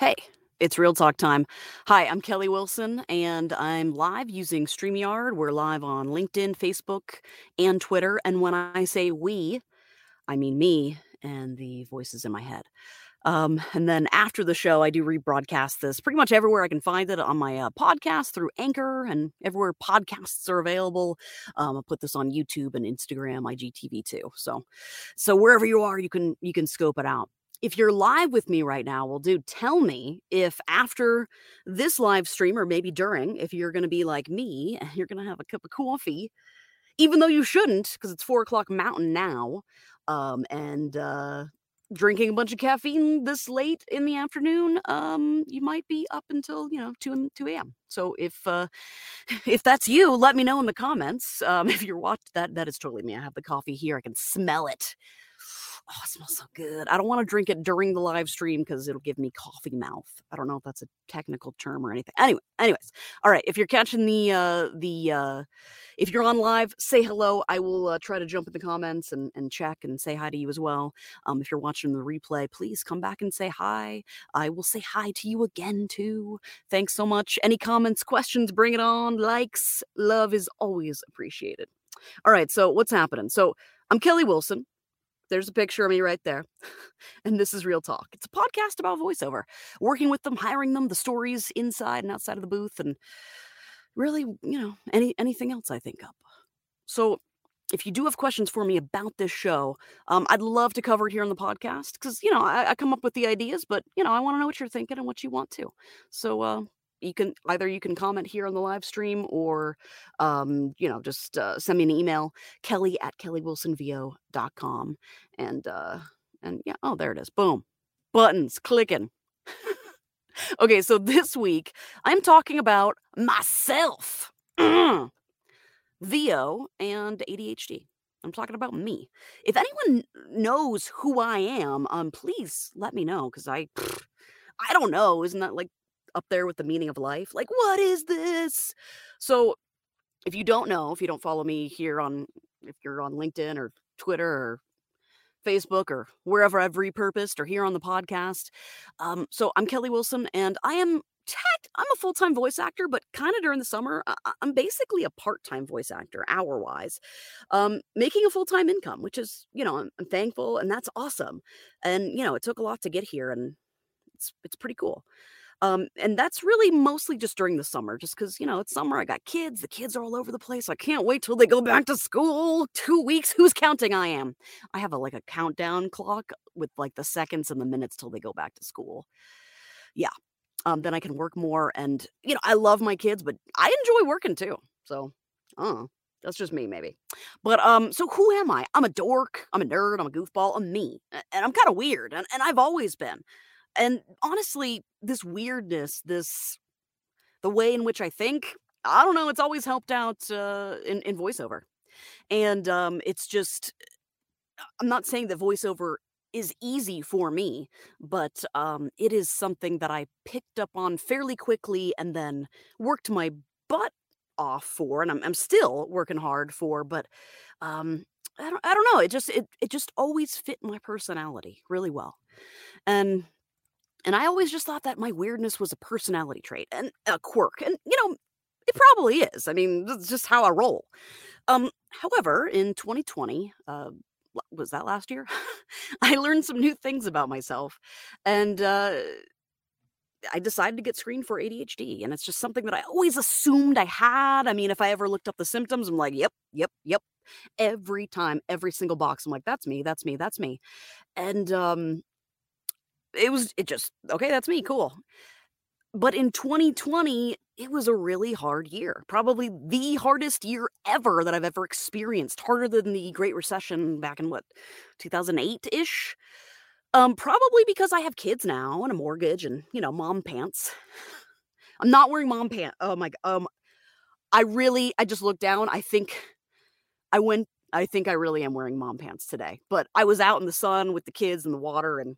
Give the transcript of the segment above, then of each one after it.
Hey, it's real talk time. Hi, I'm Kelly Wilson, and I'm live using StreamYard. We're live on LinkedIn, Facebook, and Twitter. And when I say we, I mean me and the voices in my head. Um, and then after the show, I do rebroadcast this pretty much everywhere I can find it on my uh, podcast through Anchor and everywhere podcasts are available. Um, I'll put this on YouTube and Instagram, IGTV too. So, so wherever you are, you can you can scope it out if you're live with me right now, well, dude, tell me if after this live stream or maybe during, if you're going to be like me, you're going to have a cup of coffee, even though you shouldn't, because it's four o'clock mountain now, um, and uh, drinking a bunch of caffeine this late in the afternoon, um, you might be up until you know two and two a.m. So if uh, if that's you, let me know in the comments. Um, if you're watching that, that is totally me. I have the coffee here. I can smell it. Oh, it smells so good. I don't want to drink it during the live stream because it'll give me coffee mouth. I don't know if that's a technical term or anything. Anyway, anyways, all right. If you're catching the uh, the uh, if you're on live, say hello. I will uh, try to jump in the comments and, and check and say hi to you as well. Um, if you're watching the replay, please come back and say hi. I will say hi to you again too. Thanks so much. Any comments, questions, bring it on. Likes, love is always appreciated. All right. So what's happening? So I'm Kelly Wilson. There's a picture of me right there. and this is Real Talk. It's a podcast about voiceover, working with them, hiring them, the stories inside and outside of the booth, and really, you know, any anything else I think up. So if you do have questions for me about this show, um, I'd love to cover it here on the podcast because you know I, I, come up with the ideas, but you know I want to know what you're thinking and what you want to. So uh, you can either you can comment here on the live stream or um, you know just uh, send me an email kelly at kellywilsonvo.com and uh and yeah oh there it is boom buttons clicking okay so this week i'm talking about myself vo and adhd i'm talking about me if anyone knows who i am um please let me know because i I don't know. Isn't that like up there with the meaning of life. Like, what is this? So, if you don't know, if you don't follow me here on, if you're on LinkedIn or Twitter or Facebook or wherever I've repurposed or here on the podcast. Um, so I'm Kelly Wilson and I am tech. I'm a full time voice actor, but kind of during the summer, I- am basically a part time voice actor, hour wise, um, making a full time income, which is, you know, I'm, I'm thankful and that's awesome. And, you know, it took a lot to get here and it's, it's pretty cool. Um, and that's really mostly just during the summer, just because, you know, it's summer. I got kids. The kids are all over the place. I can't wait till they go back to school. Two weeks. Who's counting? I am. I have a like a countdown clock with like the seconds and the minutes till they go back to school. Yeah. Um, then I can work more. And, you know, I love my kids, but I enjoy working too. So, uh, that's just me, maybe. But um, so who am I? I'm a dork. I'm a nerd. I'm a goofball. I'm me, and I'm kind of weird, and, and I've always been. And honestly, this weirdness, this the way in which I think, I don't know, it's always helped out uh, in in voiceover. And um, it's just I'm not saying that voiceover is easy for me, but um, it is something that I picked up on fairly quickly and then worked my butt off for, and I'm, I'm still working hard for. But um, I don't, I don't know. It just it it just always fit my personality really well, and and I always just thought that my weirdness was a personality trait and a quirk. And, you know, it probably is. I mean, that's just how I roll. Um, however, in 2020, uh, was that last year? I learned some new things about myself. And uh, I decided to get screened for ADHD. And it's just something that I always assumed I had. I mean, if I ever looked up the symptoms, I'm like, yep, yep, yep. Every time, every single box, I'm like, that's me, that's me, that's me. And um, it was it just okay, that's me, cool. But in 2020, it was a really hard year. Probably the hardest year ever that I've ever experienced. Harder than the Great Recession back in what 2008-ish. Um probably because I have kids now and a mortgage and, you know, mom pants. I'm not wearing mom pants. Oh my um I really I just looked down. I think I went I think I really am wearing mom pants today. But I was out in the sun with the kids and the water and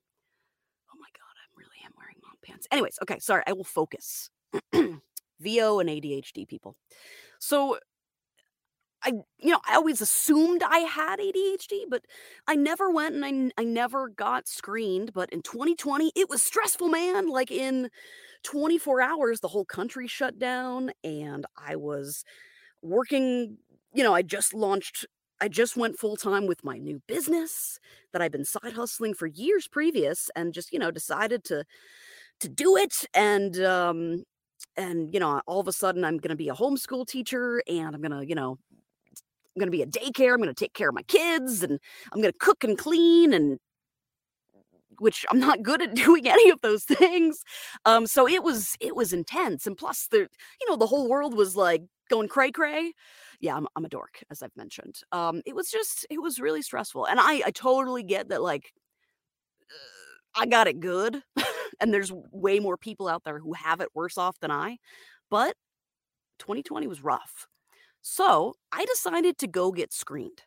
pants. Anyways, okay, sorry, I will focus. VO and ADHD people. So I you know, I always assumed I had ADHD, but I never went and I, I never got screened, but in 2020, it was stressful, man, like, in 24 hours, the whole country shut down, and I was working you know, I just launched I just went full-time with my new business that I've been side hustling for years previous and just, you know, decided to to do it, and, um and, you know, all of a sudden, I'm gonna be a homeschool teacher, and I'm gonna, you know I'm gonna be a daycare, I'm gonna take care of my kids, and I'm gonna cook and clean and which I'm not good at doing any of those things. Um, so it was it was intense, and plus the you know, the whole world was, like, going cray cray. Yeah, I'm I'm a dork, as I've mentioned. Um, it was just it was really stressful, and I I totally get that, like, uh, I got it good, and there's way more people out there who have it worse off than I, but 2020 was rough. So, I decided to go get screened.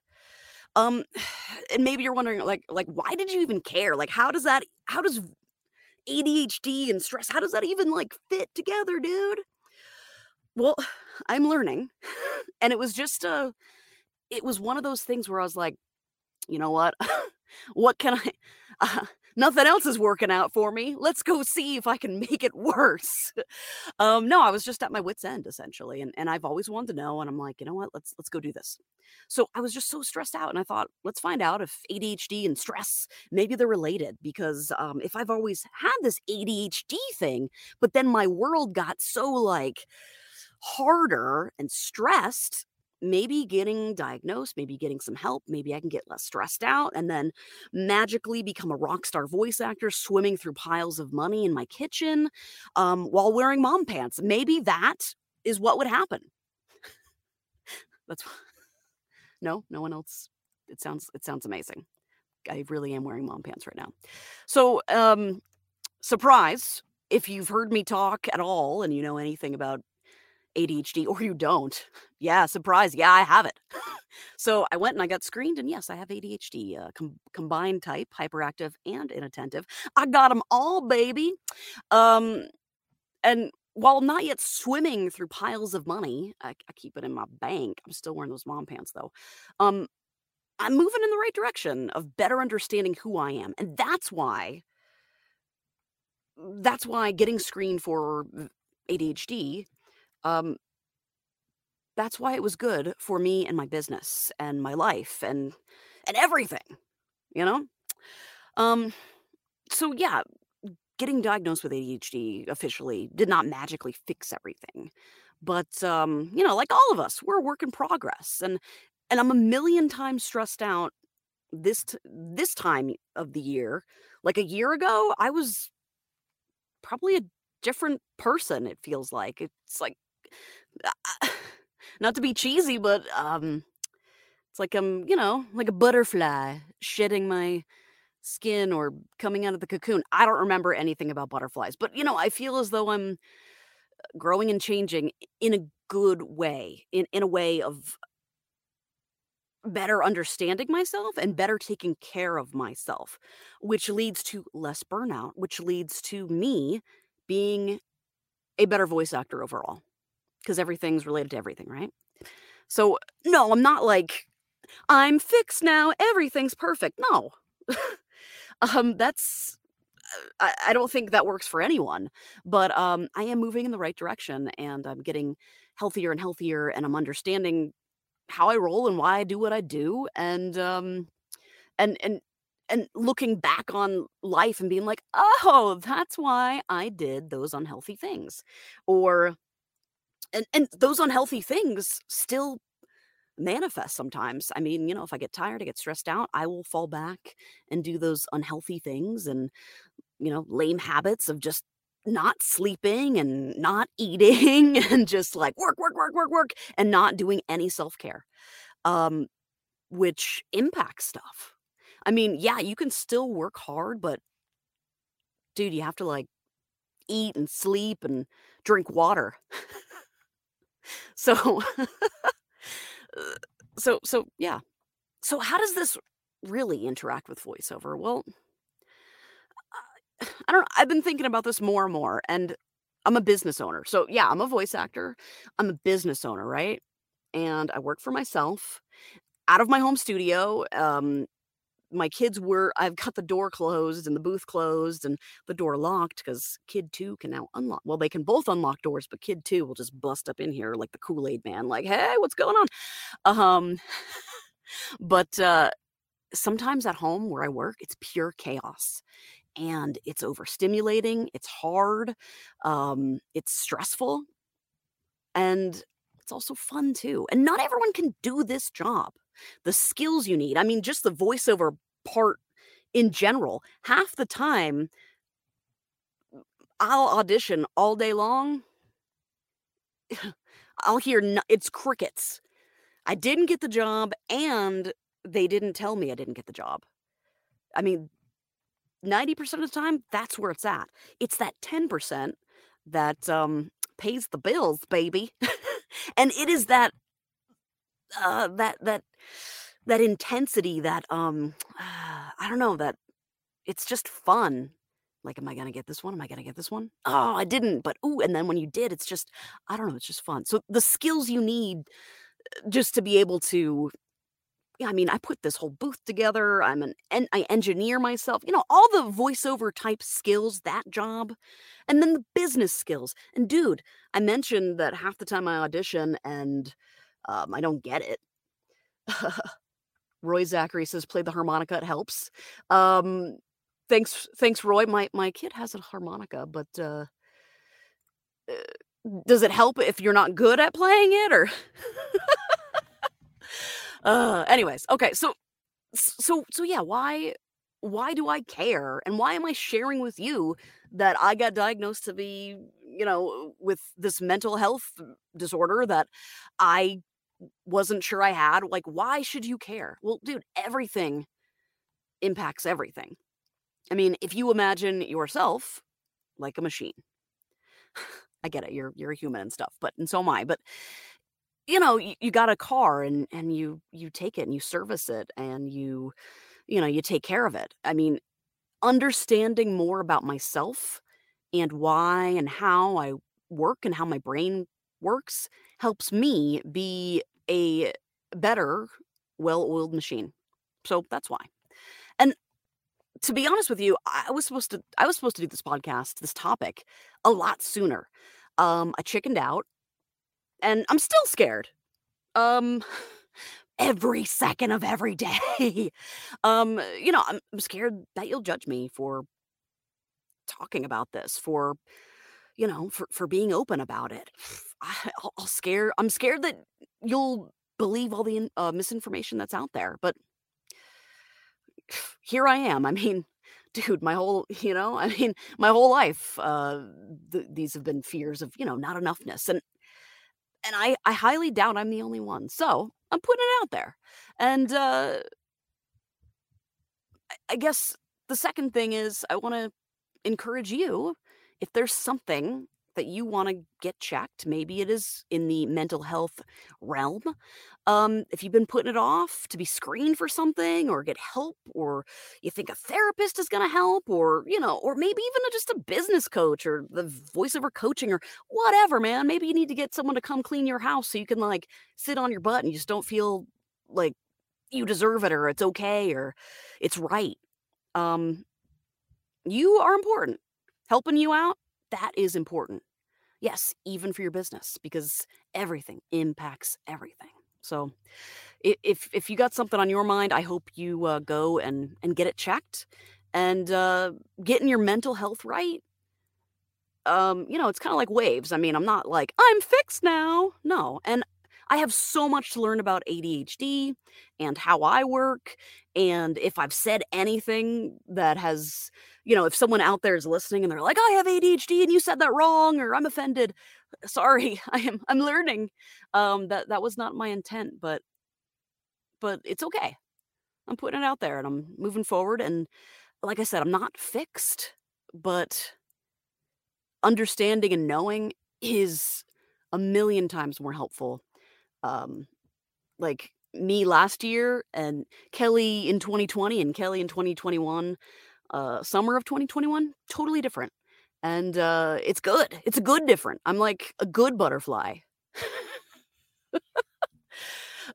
Um, and maybe you're wondering, like like, why did you even care? Like, how does that how does ADHD and stress, how does that even, like, fit together, dude? Well, I'm learning, and it was just, uh it was one of those things where I was like, "You know what? What can I uh, nothing else is working out for me. Let's go see if I can make it worse." Um, no, I was just at my wit's end, essentially, and and I've always wanted to know, and I'm like, "You know what? Let's let's go do this." So, I was just so stressed out, and I thought, "Let's find out if ADHD and stress, maybe they're related," because, um, if I've always had this ADHD thing, but then my world got so, like, harder and stressed, maybe getting diagnosed, maybe getting some help, maybe I can get less stressed out and then magically become a rock star voice actor swimming through piles of money in my kitchen, um, while wearing mom pants. Maybe that is what would happen. That's No? No one else? It sounds it sounds amazing. I really am wearing mom pants right now. So, um, surprise, if you've heard me talk at all and you know anything about ADHD or you don't. Yeah, surprise. Yeah, I have it. So I went and I got screened, and yes, I have ADHD, uh, com- combined type, hyperactive and inattentive. I got them all, baby. Um, and while not yet swimming through piles of money, I, I keep it in my bank. I'm still wearing those mom pants though. Um, I'm moving in the right direction of better understanding who I am, and that's why. That's why getting screened for ADHD um, that's why it was good for me and my business and my life and and everything, you know? Um, so yeah, getting diagnosed with ADHD officially did not magically fix everything. But um, you know, like all of us, we're a work in progress and and I'm a million times stressed out this t- this time of the year. Like a year ago, I was probably a different person, it feels like. It's like not to be cheesy, but um, it's like I'm, you know, like a butterfly shedding my skin or coming out of the cocoon. I don't remember anything about butterflies, but you know, I feel as though I'm growing and changing in a good way, in in a way of better understanding myself and better taking care of myself, which leads to less burnout, which leads to me being a better voice actor overall. 'Cause everything's related to everything, right? So, no, I'm not like, "I'm fixed now, everything's perfect." No. Um, that's I I don't think that works for anyone, but, um, I am moving in the right direction, and I'm getting healthier and healthier, and I'm understanding how I roll and why I do what I do, and, um, and and and looking back on life and being like, "Oh, that's why I did those unhealthy things." Or and and those unhealthy things still manifest sometimes. I mean, you know, if I get tired, I get stressed out, I will fall back and do those unhealthy things and, you know, lame habits of just not sleeping and not eating and just like work, work, work, work, work, and not doing any self care, um, which impacts stuff. I mean, yeah, you can still work hard, but dude, you have to like eat and sleep and drink water. So, so so yeah. So how does this really interact with voiceover? Well, I don't know. I've been thinking about this more and more, and I'm a business owner. So yeah, I'm a voice actor. I'm a business owner, right? and I work for myself out of my home studio. Um, my kids were I've got the door closed and the booth closed and the door locked because kid two can now unlock. Well, they can both unlock doors, but kid two will just bust up in here like the Kool-Aid man, like, hey, what's going on? Um, but uh sometimes at home where I work, it's pure chaos. And it's overstimulating, it's hard, um, it's stressful, and it's also fun too. And not everyone can do this job. The skills you need, I mean, just the voiceover part in general, half the time I'll audition all day long. I'll hear it's crickets. I didn't get the job and they didn't tell me I didn't get the job. I mean, 90% of the time, that's where it's at. It's that 10% that um, pays the bills, baby. and it is that uh, that that that intensity that um I don't know that it's just fun. Like, am I gonna get this one? Am I gonna get this one? Oh, I didn't, but ooh, and then when you did, it's just I don't know, it's just fun. So the skills you need uh, just to be able to yeah, I mean, I put this whole booth together. I'm an I engineer myself. You know, all the voiceover type skills, that job, and then the business skills. And dude, I mentioned that half the time I audition and um, I don't get it. Roy Zachary says, "Play the harmonica. It helps." Um, thanks, thanks, Roy. My my kid has a harmonica, but uh, uh, does it help if you're not good at playing it, or? Uh, anyways, okay, so so so yeah, why why do I care? And why am I sharing with you that I got diagnosed to be, you know, with this mental health disorder that I wasn't sure I had? Like, why should you care? Well, dude, everything impacts everything. I mean, if you imagine yourself like a machine, I get it, you're you're a human and stuff, but and so am I. But you know, you, you got a car and and you you take it and you service it and you you know, you take care of it. I mean, understanding more about myself and why and how I work and how my brain works helps me be a better well-oiled machine. So that's why. And to be honest with you, I was supposed to I was supposed to do this podcast, this topic a lot sooner. Um I chickened out and I'm still scared. Um, every second of every day. um, you know, I'm, I'm scared that you'll judge me for talking about this, for you know, for for being open about it. I, I'll, I'll scare. I'm scared that you'll believe all the uh, misinformation that's out there. But here I am. I mean, dude, my whole, you know, I mean, my whole life, uh, th- these have been fears of, you know, not enoughness. And and I I highly doubt I'm the only one. So I'm putting it out there, and uh, I, I guess the second thing is I want to encourage you if there's something that you want to get checked, maybe it is in the mental health realm. Um, if you've been putting it off to be screened for something or get help, or you think a therapist is going to help, or, you know, or maybe even a, just a business coach or the voiceover coaching or whatever, man. Maybe you need to get someone to come clean your house so you can like sit on your butt and you just don't feel like you deserve it or it's okay or it's right. Um, you are important. Helping you out that is important. Yes, even for your business because everything impacts everything. So if if you got something on your mind, I hope you uh, go and and get it checked and uh, getting your mental health right. Um, you know, it's kind of like waves. I mean, I'm not like I'm fixed now. No, and I have so much to learn about ADHD and how I work. And if I've said anything that has, you know, if someone out there is listening and they're like, I have ADHD and you said that wrong, or I'm offended, sorry, I am I'm learning. Um, that that was not my intent, but but it's okay. I'm putting it out there and I'm moving forward. And like I said, I'm not fixed, but understanding and knowing is a million times more helpful um, like me last year and Kelly in 2020 and Kelly in 2021, uh, summer of 2021, totally different. And uh, it's good. It's a good different. I'm like a good butterfly.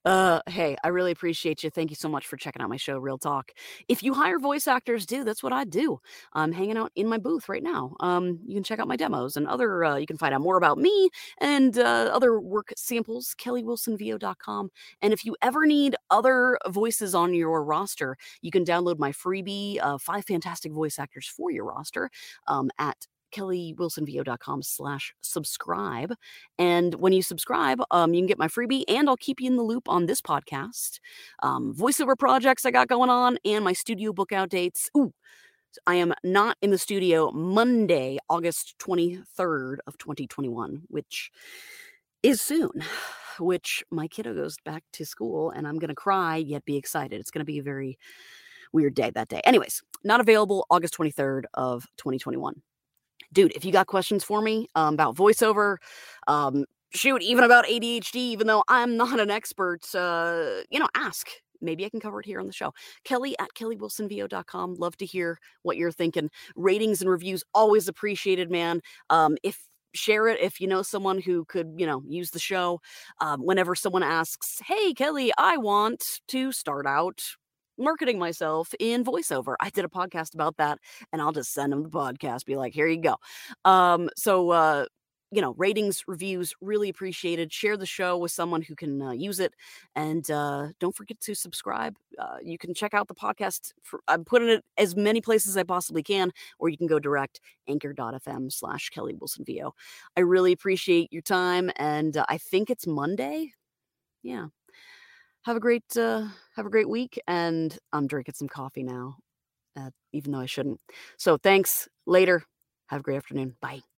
Uh, hey, I really appreciate you. Thank you so much for checking out my show, Real Talk. If you hire voice actors, do that's what I do. I'm hanging out in my booth right now. Um, you can check out my demos and other. Uh, you can find out more about me and uh, other work samples. KellyWilsonVO.com. And if you ever need other voices on your roster, you can download my freebie, uh, Five Fantastic Voice Actors for Your Roster, um, at kellywilsonvo.com slash subscribe. And when you subscribe, um, you can get my freebie and I'll keep you in the loop on this podcast, um, voiceover projects I got going on, and my studio book out dates. Ooh, I am not in the studio Monday, August 23rd of 2021, which is soon, which my kiddo goes back to school and I'm going to cry yet be excited. It's going to be a very weird day that day. Anyways, not available August 23rd of 2021 dude, if you got questions for me um, about voiceover, um, shoot, even about ADHD, even though I'm not an expert, uh, you know, ask. Maybe I can cover it here on the show. Kelly at kellywilsonvo.com. Love to hear what you're thinking. Ratings and reviews always appreciated, man. Um, if share it if you know someone who could you know use the show um, whenever someone asks hey kelly i want to start out marketing myself in voiceover. I did a podcast about that and I'll just send them the podcast, be like, here you go. Um, so, uh, you know, ratings, reviews, really appreciated. Share the show with someone who can uh, use it. And uh, don't forget to subscribe. Uh, you can check out the podcast. For, I'm putting it as many places as I possibly can, or you can go direct anchor.fm slash Kelly Wilson VO. I really appreciate your time. And uh, I think it's Monday. Yeah have a great uh, have a great week and i'm drinking some coffee now uh, even though i shouldn't. So thanks. Later. Have a great afternoon. Bye